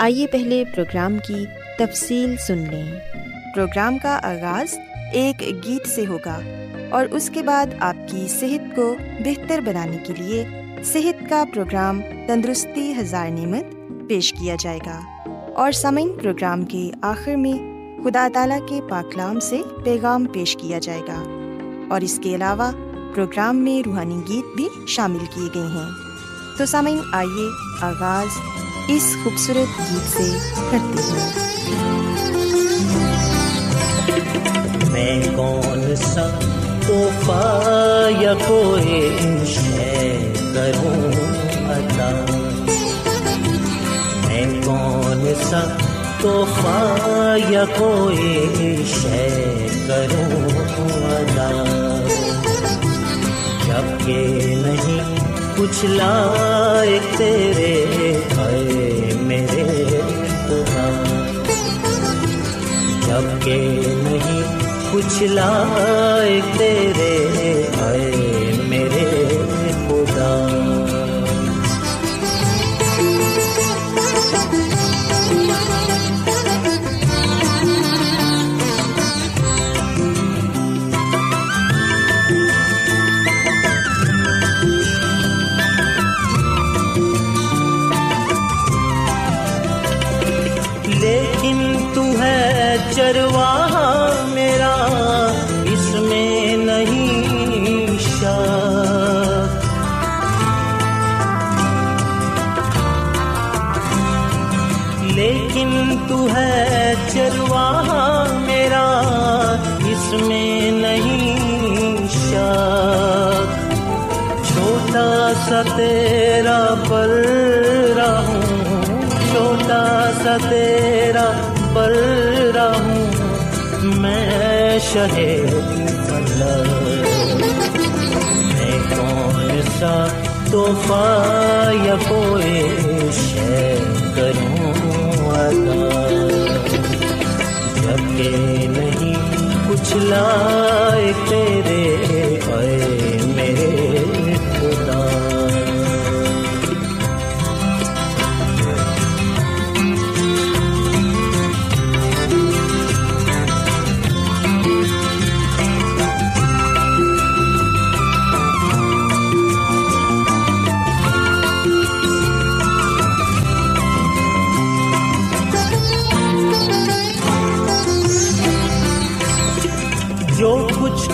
آئیے پہلے پروگرام کی تفصیل سن لیں۔ پروگرام کا آغاز ایک گیت سے ہوگا اور اس کے بعد آپ کی صحت کو بہتر بنانے کے لیے صحت کا پروگرام تندرستی ہزار نعمت پیش کیا جائے گا۔ اور سمعین پروگرام کے آخر میں خدا تعالیٰ کے پاکلام سے پیغام پیش کیا جائے گا۔ اور اس کے علاوہ پروگرام میں روحانی گیت بھی شامل کیے گئے ہیں۔ تو سامعین، آئیے آغاز اس خوبصورت گیت سے کرتے ہیں۔ میں کون سا توحفہ یا کوئی کروں عطا؟ میں کون سا توحفہ یا کوئی شے کروں ادا جبکہ نہیں کچھ لائق تیرے کے نہیں۔ کچھ لائے تیرے تو ہے چرواہا میرا، اس میں نہیں شاک۔ چھوٹا سا تیرا پل ہوں چھوٹا سا تیرا پل ہوں میں شہر میں کون سا توفا یا کوئی شہر جبکہ نہیں کچھ لائے تیرے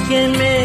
کہ میرے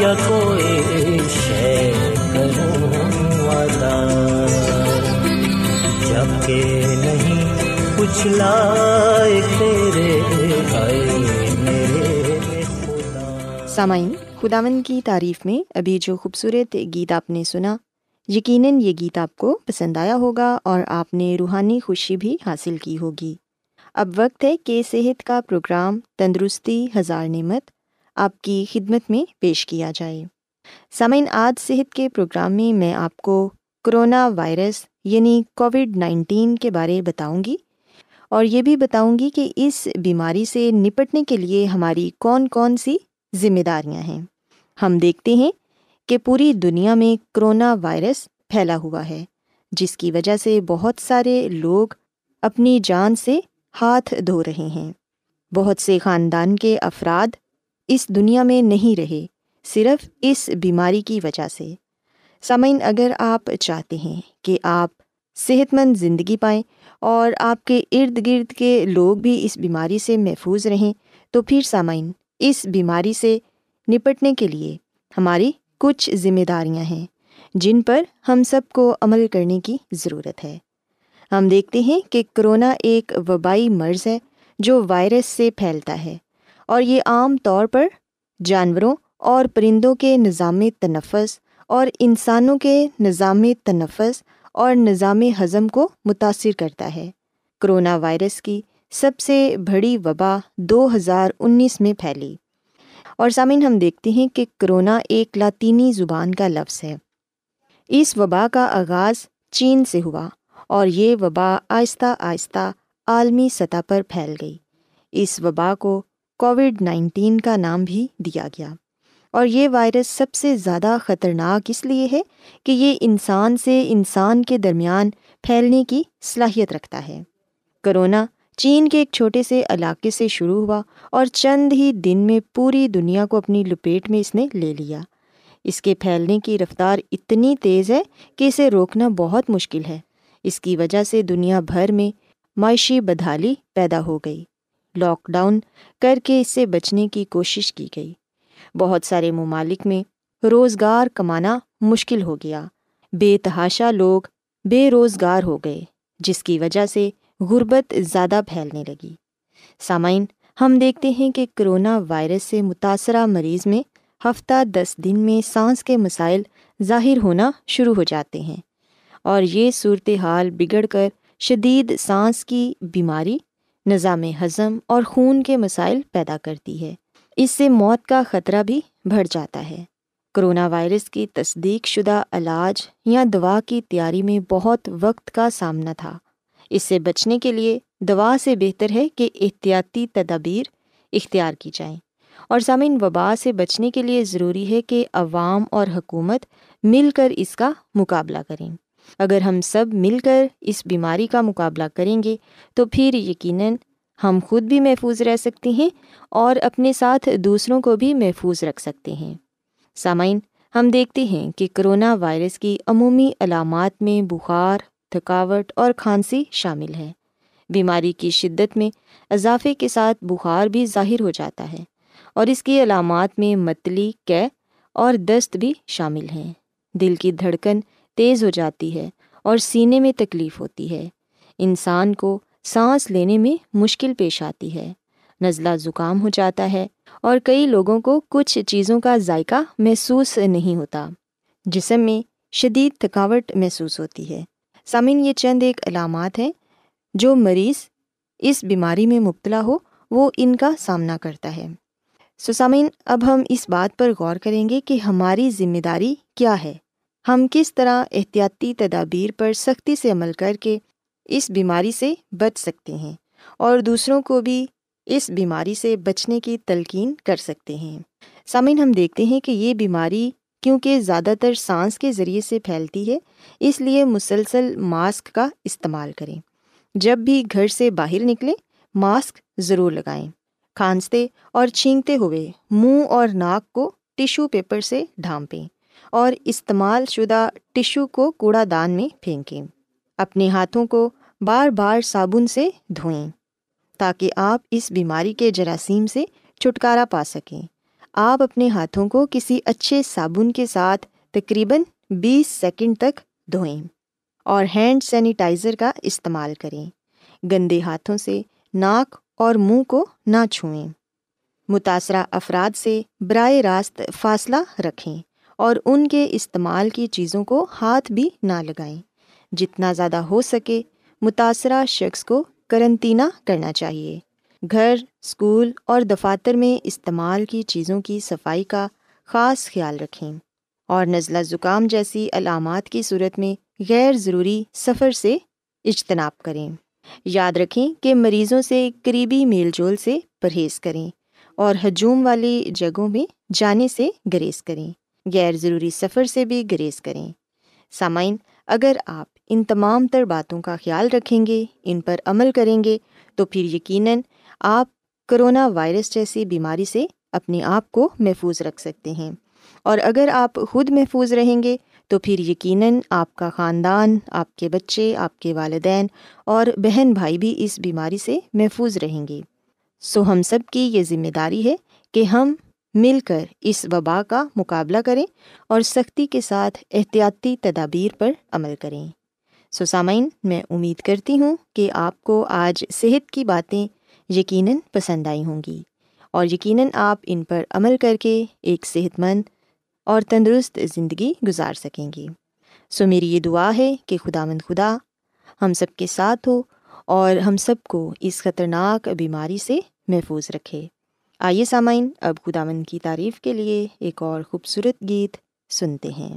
یا کوئی شے کروں جبکہ نہیں کچھ لائے تیرے میرے سامعین خداون کی تعریف میں ابھی جو خوبصورت گیت آپ نے سنا، یقیناً یہ گیت آپ کو پسند آیا ہوگا اور آپ نے روحانی خوشی بھی حاصل کی ہوگی۔ اب وقت ہے کہ صحت کا پروگرام تندرستی ہزار نعمت آپ کی خدمت میں پیش کیا جائے۔ سامعین، آج صحت کے پروگرام میں میں آپ کو کرونا وائرس یعنی کووڈ نائنٹین کے بارے بتاؤں گی اور یہ بھی بتاؤں گی کہ اس بیماری سے نپٹنے کے لیے ہماری کون کون سی ذمہ داریاں ہیں۔ ہم دیکھتے ہیں کہ پوری دنیا میں کرونا وائرس پھیلا ہوا ہے، جس کی وجہ سے بہت سارے لوگ اپنی جان سے ہاتھ دھو رہے ہیں۔ بہت سے خاندان کے افراد اس دنیا میں نہیں رہے، صرف اس بیماری کی وجہ سے۔ سامعین، اگر آپ چاہتے ہیں کہ آپ صحت مند زندگی پائیں اور آپ کے ارد گرد کے لوگ بھی اس بیماری سے محفوظ رہیں، تو پھر سامعین، اس بیماری سے نپٹنے کے لیے ہماری کچھ ذمہ داریاں ہیں، جن پر ہم سب کو عمل کرنے کی ضرورت ہے۔ ہم دیکھتے ہیں کہ کرونا ایک وبائی مرض ہے جو وائرس سے پھیلتا ہے۔ اور یہ عام طور پر جانوروں اور پرندوں کے نظام تنفس اور انسانوں کے نظام تنفس اور نظام ہضم کو متاثر کرتا ہے۔ کرونا وائرس کی سب سے بڑی وبا دو ہزار انیس میں پھیلی۔ اور سامعین، ہم دیکھتے ہیں کہ کرونا ایک لاطینی زبان کا لفظ ہے۔ اس وبا کا آغاز چین سے ہوا اور یہ وبا آہستہ آہستہ عالمی سطح پر پھیل گئی۔ اس وبا کو کووڈ نائنٹین کا نام بھی دیا گیا۔ اور یہ وائرس سب سے زیادہ خطرناک اس لیے ہے کہ یہ انسان سے انسان کے درمیان پھیلنے کی صلاحیت رکھتا ہے۔ کرونا چین کے ایک چھوٹے سے علاقے سے شروع ہوا اور چند ہی دن میں پوری دنیا کو اپنی لپیٹ میں اس نے لے لیا۔ اس کے پھیلنے کی رفتار اتنی تیز ہے کہ اسے روکنا بہت مشکل ہے۔ اس کی وجہ سے دنیا بھر میں معاشی بدحالی پیدا ہو گئی۔ لاک ڈاؤن کر کے اس سے بچنے کی کوشش کی گئی۔ بہت سارے ممالک میں روزگار کمانا مشکل ہو گیا۔ بے تحاشا لوگ بے روزگار ہو گئے، جس کی وجہ سے غربت زیادہ پھیلنے لگی۔ سامعین، ہم دیکھتے ہیں کہ کرونا وائرس سے متاثرہ مریض میں ہفتہ دس دن میں سانس کے مسائل ظاہر ہونا شروع ہو جاتے ہیں اور یہ صورت حال بگڑ کر شدید سانس کی بیماری نظام ہضم اور خون کے مسائل پیدا کرتی ہے۔ اس سے موت کا خطرہ بھی بڑھ جاتا ہے۔ کرونا وائرس کی تصدیق شدہ علاج یا دوا کی تیاری میں بہت وقت کا سامنا تھا۔ اس سے بچنے کے لیے دوا سے بہتر ہے کہ احتیاطی تدابیر اختیار کی جائیں۔ اور سامعین، وبا سے بچنے کے لیے ضروری ہے کہ عوام اور حکومت مل کر اس کا مقابلہ کریں۔ اگر ہم سب مل کر اس بیماری کا مقابلہ کریں گے، تو پھر یقیناً ہم خود بھی محفوظ رہ سکتے ہیں اور اپنے ساتھ دوسروں کو بھی محفوظ رکھ سکتے ہیں۔ سامعین، ہم دیکھتے ہیں کہ کرونا وائرس کی عمومی علامات میں بخار، تھکاوٹ اور کھانسی شامل ہے بیماری کی شدت میں اضافے کے ساتھ بخار بھی ظاہر ہو جاتا ہے اور اس کی علامات میں متلی کی اور دست بھی شامل ہیں۔ دل کی دھڑکن تیز ہو جاتی ہے اور سینے میں تکلیف ہوتی ہے۔ انسان کو سانس لینے میں مشکل پیش آتی ہے۔ نزلہ زکام ہو جاتا ہے اور کئی لوگوں کو کچھ چیزوں کا ذائقہ محسوس نہیں ہوتا، جسم میں شدید تھکاوٹ محسوس ہوتی ہے۔ سامعین، یہ چند ایک علامات ہیں جو مریض اس بیماری میں مبتلا ہو، وہ ان کا سامنا کرتا ہے۔ سو سامعین، اب ہم اس بات پر غور کریں گے کہ ہماری ذمہ داری کیا ہے۔ ہم کس طرح احتیاطی تدابیر پر سختی سے عمل کر کے اس بیماری سے بچ سکتے ہیں اور دوسروں کو بھی اس بیماری سے بچنے کی تلقین کر سکتے ہیں۔ سامعین، ہم دیکھتے ہیں کہ یہ بیماری کیونکہ زیادہ تر سانس کے ذریعے سے پھیلتی ہے، اس لیے مسلسل ماسک کا استعمال کریں۔ جب بھی گھر سے باہر نکلیں، ماسک ضرور لگائیں۔ کھانستے اور چھینکتے ہوئے منہ اور ناک کو ٹیشو پیپر سے ڈھانپیں۔ اور استعمال شدہ ٹیشو کو کوڑا دان میں پھینکیں۔ اپنے ہاتھوں کو بار بار صابن سے دھوئیں تاکہ آپ اس بیماری کے جراثیم سے چھٹکارا پا سکیں۔ آپ اپنے ہاتھوں کو کسی اچھے صابن کے ساتھ تقریباً بیس سیکنڈ تک دھوئیں اور ہینڈ سینیٹائزر کا استعمال کریں۔ گندے ہاتھوں سے ناک اور منہ کو نہ چھوئیں۔ متاثرہ افراد سے براہ راست فاصلہ رکھیں۔ اور ان کے استعمال کی چیزوں کو ہاتھ بھی نہ لگائیں۔ جتنا زیادہ ہو سکے، متاثرہ شخص کو کرنطینہ کرنا چاہیے۔ گھر اسکول اور دفاتر میں استعمال کی چیزوں کی صفائی کا خاص خیال رکھیں۔ اور نزلہ زکام جیسی علامات کی صورت میں غیر ضروری سفر سے اجتناب کریں۔ یاد رکھیں کہ مریضوں سے قریبی میل جول سے پرہیز کریں اور ہجوم والی جگہوں میں جانے سے گریز کریں۔ غیر ضروری سفر سے بھی گریز کریں۔ سامعین، اگر آپ ان تمام تر باتوں کا خیال رکھیں گے، ان پر عمل کریں گے، تو پھر یقیناً آپ کرونا وائرس جیسی بیماری سے اپنے آپ کو محفوظ رکھ سکتے ہیں۔ اور اگر آپ خود محفوظ رہیں گے، تو پھر یقیناً آپ کا خاندان، آپ کے بچے، آپ کے والدین اور بہن بھائی بھی اس بیماری سے محفوظ رہیں گے۔ سو ہم سب کی یہ ذمہ داری ہے کہ ہم مل کر اس وبا کا مقابلہ کریں اور سختی کے ساتھ احتیاطی تدابیر پر عمل کریں۔ سو سامعین، میں امید کرتی ہوں کہ آپ کو آج صحت کی باتیں یقیناً پسند آئی ہوں گی اور یقیناً آپ ان پر عمل کر کے ایک صحت مند اور تندرست زندگی گزار سکیں گی سو میری یہ دعا ہے کہ خدا مند خدا ہم سب کے ساتھ ہو اور ہم سب کو اس خطرناک بیماری سے محفوظ رکھے۔ آئیے سامعین اب خداون کی تعریف کے لیے ایک اور خوبصورت گیت سنتے ہیں۔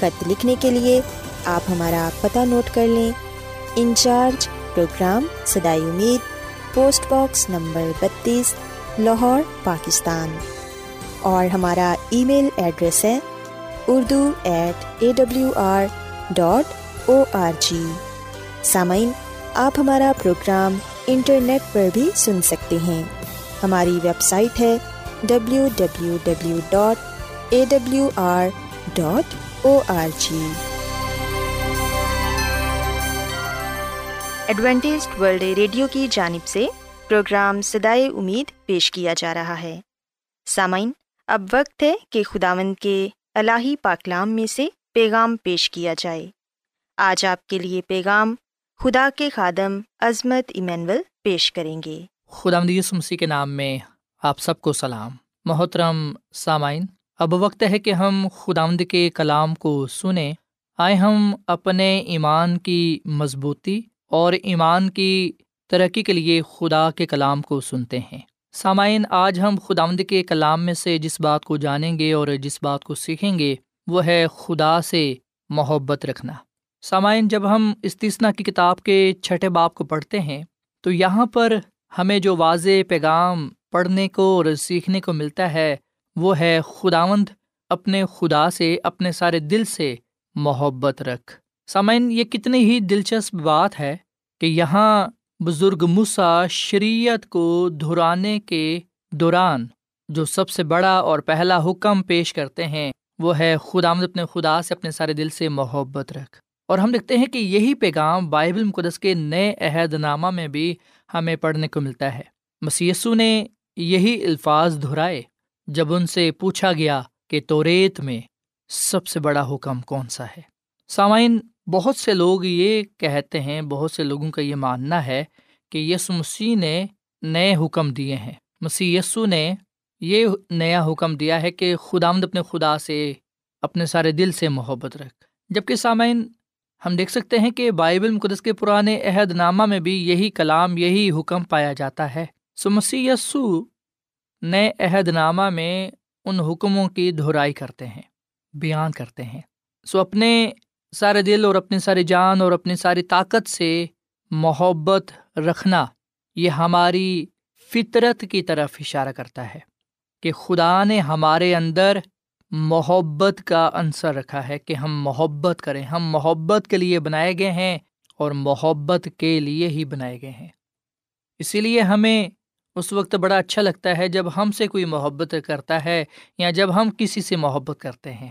خط لکھنے کے لیے آپ ہمارا پتہ نوٹ کر لیں۔ انچارج پروگرام سدائی امید، پوسٹ باکس نمبر بتیس، لاہور، پاکستان۔ اور ہمارا ای میل ایڈریس ہے Urdu at A W R dot O R G. سامعین، آپ ہمارا پروگرام انٹرنیٹ پر بھی سن سکتے ہیں۔ ہماری ویب سائٹ ہے W W W dot A W R dot O R G Adventist world radio کی جانب سے پروگرام سدائے امید پیش کیا جا رہا ہے سامعین اب وقت ہے کہ خداوند کے الہی پاکلام میں سے پیغام پیش کیا جائے آج آپ کے لیے پیغام خدا کے خادم عظمت ایمینول پیش کریں گے خدا مسیح کے نام میں آپ سب کو سلام محترم سامعین اب وقت ہے کہ ہم خداوند کے کلام کو سنیں۔ آئے ہم اپنے ایمان کی مضبوطی اور ایمان کی ترقی کے لیے خدا کے کلام کو سنتے ہیں۔ سامعین، آج ہم خداوند کے کلام میں سے جس بات کو جانیں گے اور جس بات کو سیکھیں گے، وہ ہے خدا سے محبت رکھنا۔ سامعین، جب ہم استثنا کی کتاب کے چھٹے باپ کو پڑھتے ہیں، تو یہاں پر ہمیں جو واضح پیغام پڑھنے کو اور سیکھنے کو ملتا ہے وہ ہے خداوند، اپنے خدا سے، اپنے سارے دل سے محبت رکھ۔ سامعین، یہ کتنی ہی دلچسپ بات ہے کہ یہاں بزرگ مسا شریعت کو دہرانے کے دوران جو سب سے بڑا اور پہلا حکم پیش کرتے ہیں، وہ ہے خدا آمد اپنے خدا سے، اپنے سارے دل سے محبت رکھ۔ اور ہم دیکھتے ہیں کہ یہی پیغام بائبل مقدس کے نئے عہد نامہ میں بھی ہمیں پڑھنے کو ملتا ہے۔ مسیسو نے یہی الفاظ دہرائے۔ جب ان سے پوچھا گیا کہ توریت میں سب سے بڑا حکم کون سا ہے۔ سامعین، بہت سے لوگ یہ کہتے ہیں، بہت سے لوگوں کا یہ ماننا ہے کہ یسو مسیح نے نئے حکم دیے ہیں۔ مسیح یسو نے یہ نیا حکم دیا ہے کہ خدا آمد اپنے خدا سے، اپنے سارے دل سے محبت رکھ۔ جبکہ سامعین، ہم دیکھ سکتے ہیں کہ بائبل مقدس کے پرانے عہد نامہ میں بھی یہی کلام، یہی حکم پایا جاتا ہے۔ سو مسیح یسو نئے عہد نامہ میں ان حکموں کی دہرائی کرتے ہیں، بیان کرتے ہیں۔ سو اپنے سارے دل اور اپنی ساری جان اور اپنی ساری طاقت سے محبت رکھنا یہ ہماری فطرت کی طرف اشارہ کرتا ہے کہ خدا نے ہمارے اندر محبت کا عنصر رکھا ہے کہ ہم محبت کریں۔ ہم محبت کے لیے بنائے گئے ہیں اور محبت کے لیے ہی بنائے گئے ہیں۔ اسی لیے ہمیں اس وقت بڑا اچھا لگتا ہے جب ہم سے کوئی محبت کرتا ہے یا جب ہم کسی سے محبت کرتے ہیں۔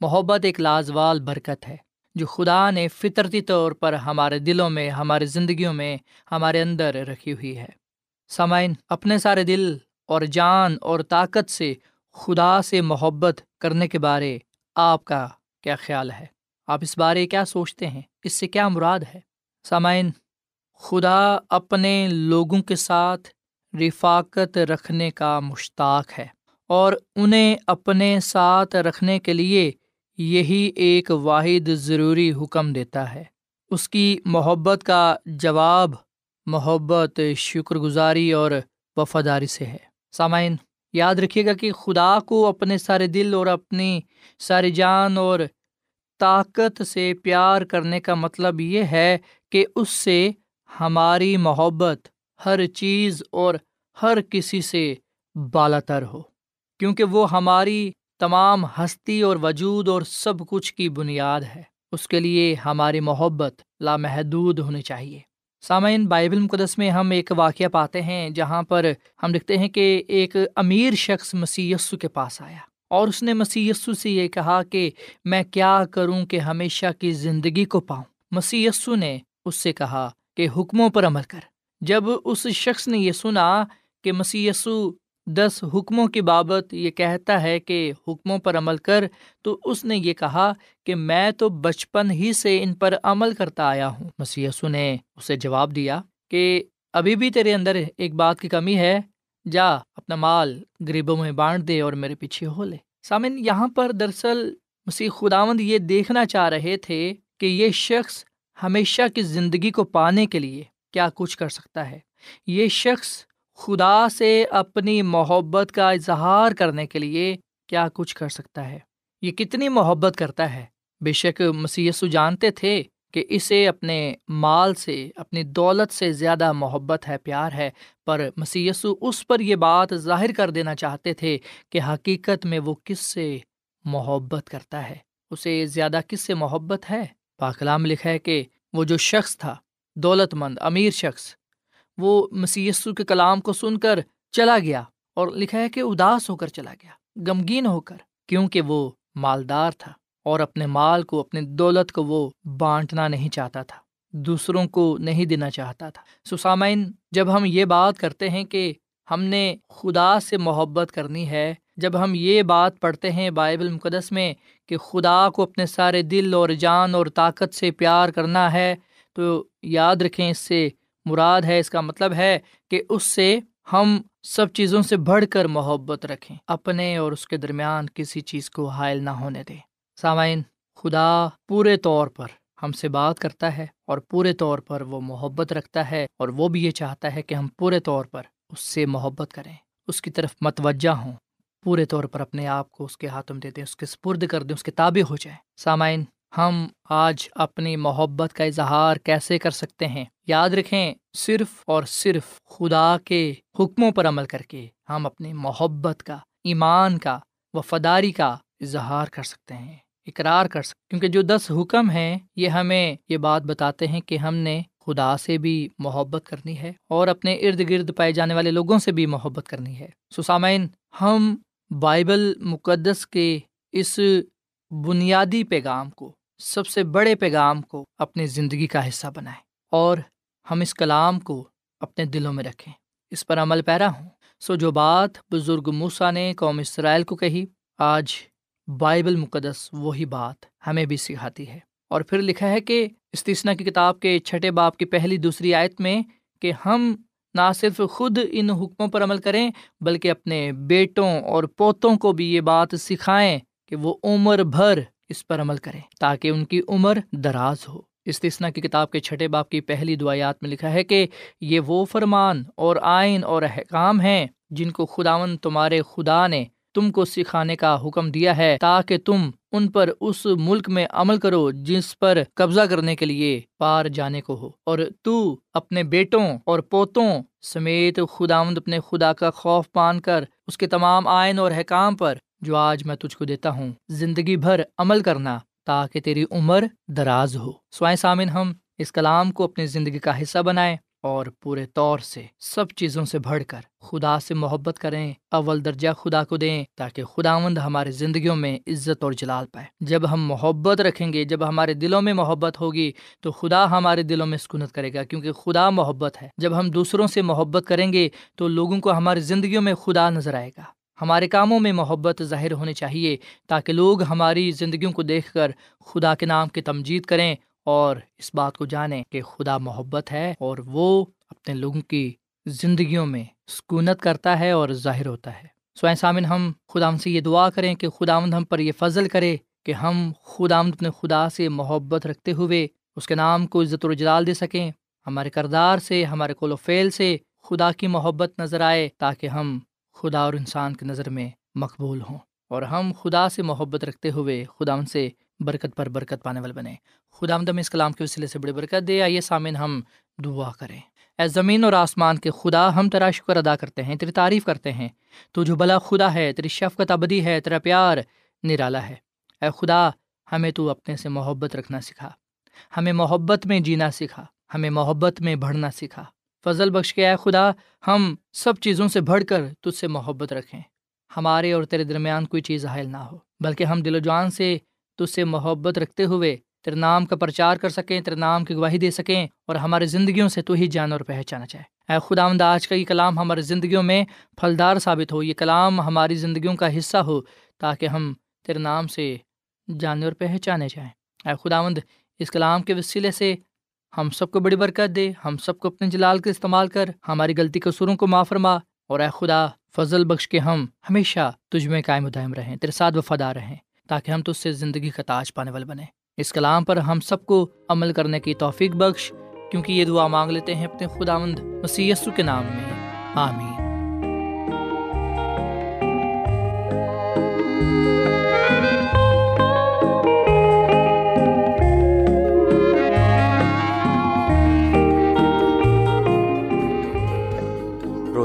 محبت ایک لازوال برکت ہے جو خدا نے فطرتی طور پر ہمارے دلوں میں ہمارے زندگیوں میں، ہمارے اندر رکھی ہوئی ہے۔ سامعین، اپنے سارے دل اور جان اور طاقت سے خدا سے محبت کرنے کے بارے آپ کا کیا خیال ہے؟ آپ اس بارے کیا سوچتے ہیں؟ اس سے کیا مراد ہے؟ سامعین، خدا اپنے لوگوں کے ساتھ رفاقت رکھنے کا مشتاق ہے اور انہیں اپنے ساتھ رکھنے کے لیے یہی ایک واحد ضروری حکم دیتا ہے۔ اس کی محبت کا جواب محبت شکر گزاری اور وفاداری سے ہے۔ سامعین، یاد رکھیے گا کہ خدا کو اپنے سارے دل اور اپنی ساری جان اور طاقت سے پیار کرنے کا مطلب یہ ہے کہ اس سے ہماری محبت ہر چیز اور ہر کسی سے بالا تر ہو، کیونکہ وہ ہماری تمام ہستی اور وجود اور سب کچھ کی بنیاد ہے۔ اس کے لیے ہماری محبت لامحدود ہونی چاہیے۔ سامعین، بائبل مقدس میں ہم ایک واقعہ پاتے ہیں جہاں پر ہم لکھتے ہیں کہ ایک امیر شخص مسی کے پاس آیا اور اس نے مسی سے یہ کہا کہ میں کیا کروں کہ ہمیشہ کی زندگی کو پاؤں۔ مسی نے اس سے کہا کہ حکموں پر عمل کر۔ جب اس شخص نے یہ سنا کہ مسی دس حکموں کی بابت یہ کہتا ہے کہ حکموں پر عمل کر، تو اس نے یہ کہا کہ میں تو بچپن ہی سے ان پر عمل کرتا آیا ہوں۔ مسی نے اسے جواب دیا کہ ابھی بھی تیرے اندر ایک بات کی کمی ہے، جا اپنا مال غریبوں میں بانٹ دے اور میرے پیچھے ہو لے۔ سامن یہاں پر دراصل مسیح خداوند یہ دیکھنا چاہ رہے تھے کہ یہ شخص ہمیشہ کی زندگی کو پانے کے لیے کیا کچھ کر سکتا ہے۔ یہ شخص خدا سے اپنی محبت کا اظہار کرنے کے لیے کیا کچھ کر سکتا ہے۔ یہ کتنی محبت کرتا ہے۔ بے شک مسیسو جانتے تھے کہ اسے اپنے مال سے، اپنی دولت سے زیادہ محبت ہے، پیار ہے، پر مسیسو اس پر یہ بات ظاہر کر دینا چاہتے تھے کہ حقیقت میں وہ کس سے محبت کرتا ہے۔ اسے زیادہ کس سے محبت ہے؟ پاکلام لکھا ہے کہ وہ جو شخص تھا دولت مند امیر شخص۔ وہ مسیسو کے کلام کو سن کر چلا گیا اور لکھا ہے کہ اداس ہو کر چلا گیا، غمگین ہو کر، کیونکہ وہ مالدار تھا اور اپنے مال کو، اپنی دولت کو وہ بانٹنا نہیں چاہتا تھا، دوسروں کو نہیں دینا چاہتا تھا۔ سسامین جب ہم یہ بات کرتے ہیں کہ ہم نے خدا سے محبت کرنی ہے، جب ہم یہ بات پڑھتے ہیں بائبل مقدس میں کہ خدا کو اپنے سارے دل اور جان اور طاقت سے پیار کرنا ہے تو یاد رکھیں، اس سے مراد ہے، اس کا مطلب ہے کہ اس سے ہم سب چیزوں سے بڑھ کر محبت رکھیں، اپنے اور اس کے درمیان کسی چیز کو حائل نہ ہونے دیں۔ سامعین، خدا پورے طور پر ہم سے بات کرتا ہے اور پورے طور پر وہ محبت رکھتا ہے اور وہ بھی یہ چاہتا ہے کہ ہم پورے طور پر اس سے محبت کریں۔ اس کی طرف متوجہ ہوں، پورے طور پر اپنے آپ کو اس کے ہاتھوں میں دے دیں، اس کے سپرد کر دیں، اس کے تابع ہو جائیں۔ سامعین ہم آج اپنی محبت کا اظہار کیسے کر سکتے ہیں؟ یاد رکھیں، صرف اور صرف خدا کے حکموں پر عمل کر کے ہم اپنی محبت کا، ایمان کا، وفاداری کا اظہار کر سکتے ہیں، اقرار کر سکتے کیونکہ جو دس حکم ہیں، یہ ہمیں یہ بات بتاتے ہیں کہ ہم نے خدا سے بھی محبت کرنی ہے اور اپنے ارد گرد پائے جانے والے لوگوں سے بھی محبت کرنی ہے۔ سسامین ہم بائبل مقدس کے اس بنیادی پیغام کو سب سے بڑے پیغام کو اپنی زندگی کا حصہ بنائیں اور ہم اس کلام کو اپنے دلوں میں رکھیں۔ اس پر عمل پیرا ہوں۔ سو جو بات بزرگ موسا نے قوم اسرائیل کو کہی، آج بائبل مقدس وہی بات ہمیں بھی سکھاتی ہے۔ اور پھر لکھا ہے کہ استثنا کی کتاب کے چھٹے باپ کی پہلی دوسری آیت میں کہ ہم نہ صرف خود ان حکموں پر عمل کریں بلکہ اپنے بیٹوں اور پوتوں کو بھی یہ بات سکھائیں کہ وہ عمر بھر اس پر عمل کریں تاکہ ان کی عمر دراز ہو۔ استثنا کی کتاب کے چھٹے باپ کی پہلی دعایات میں لکھا ہے کہ یہ وہ فرمان اور آئین اور احکام ہیں جن کو خداون تمہارے خدا نے تم کو سکھانے کا حکم دیا ہے تاکہ تم ان پر اس ملک میں عمل کرو جس پر قبضہ کرنے کے لیے پار جانے کو ہو۔ اور تو اپنے بیٹوں اور پوتوں سمیت خداوند اپنے خدا کا خوف پان کر اس کے تمام آئین اور حکام پر جو آج میں تجھ کو دیتا ہوں، زندگی بھر عمل کرنا تاکہ تیری عمر دراز ہو۔ سوائے سامن، ہم اس کلام کو اپنی زندگی کا حصہ بنائیں اور پورے طور سے سب چیزوں سے بڑھ کر خدا سے محبت کریں، اول درجہ خدا کو دیں تاکہ خدا مند ہماری زندگیوں میں عزت اور جلال پائے۔ جب ہم محبت رکھیں گے، جب ہمارے دلوں میں محبت ہوگی، تو خدا ہمارے دلوں میں سکونت کرے گا، کیونکہ خدا محبت ہے۔ جب ہم دوسروں سے محبت کریں گے، تو لوگوں کو ہماری زندگیوں میں خدا نظر آئے گا۔ ہمارے کاموں میں محبت ظاہر ہونی چاہیے تاکہ لوگ ہماری زندگیوں کو دیکھ کر خدا کے نام کی تمجید کریں اور اس بات کو جانیں کہ خدا محبت ہے اور وہ اپنے لوگوں کی زندگیوں میں سکونت کرتا ہے اور ظاہر ہوتا ہے۔ سوائے سامن ہم خدا سے یہ دعا کریں کہ خدا ہم پر یہ فضل کرے کہ ہم خدا اپنے خدا سے محبت رکھتے ہوئے اس کے نام کو عزت و جلال دے سکیں۔ ہمارے کردار سے، ہمارے کول و فیل سے خدا کی محبت نظر آئے تاکہ ہم خدا اور انسان کی نظر میں مقبول ہوں۔ اور ہم خدا سے محبت رکھتے ہوئے خدا ان سے برکت پر برکت پانے والے بنے خدا آمدم اس کلام کے وسیلے سے بڑی برکت دے۔ آئیے سامن ہم دعا کریں۔ اے زمین اور آسمان کے خدا، ہم تیرا شکر ادا کرتے ہیں، تیری تعریف کرتے ہیں۔ تو جو بلا خدا ہے، تیری شفقت ابدی ہے، تیرا پیار نرالا ہے۔ اے خدا، ہمیں تو اپنے سے محبت رکھنا سکھا۔ ہمیں محبت میں جینا سکھا۔ ہمیں محبت میں بڑھنا سکھا۔ فضل بخش کے اے خدا، ہم سب چیزوں سے بڑھ کر تجھ سے محبت رکھیں۔ ہمارے اور تیرے درمیان کوئی چیز حائل نہ ہو، بلکہ ہم دل و جان سے تجھ سے محبت رکھتے ہوئے تیرے نام کا پرچار کر سکیں، تیرے نام کی گواہی دے سکیں اور ہماری زندگیوں سے تو ہی جان اور پہچانا چاہے۔ اے خدا آمد آج کا یہ کلام ہماری زندگیوں میں پھلدار ثابت ہو، یہ کلام ہماری زندگیوں کا حصہ ہو تاکہ ہم تیرے نام سے جانے اور پہچانے جائیں۔ اے خدا اس کلام کے وسیلے سے ہم سب کو بڑی برکت دے، ہم سب کو اپنے جلال کے استعمال کر، ہماری غلطی قصوروں کو معاف فرما۔ اور اے خدا، فضل بخش کے ہم ہمیشہ تجھ میں قائم و دائم رہیں، تیرے ساتھ وفادار رہیں، تاکہ ہم تجھ سے زندگی کا تاج پانے والے بنے اس کلام پر ہم سب کو عمل کرنے کی توفیق بخش، کیونکہ یہ دعا مانگ لیتے ہیں اپنے خدا مند مسی کے نام میں۔ آمین۔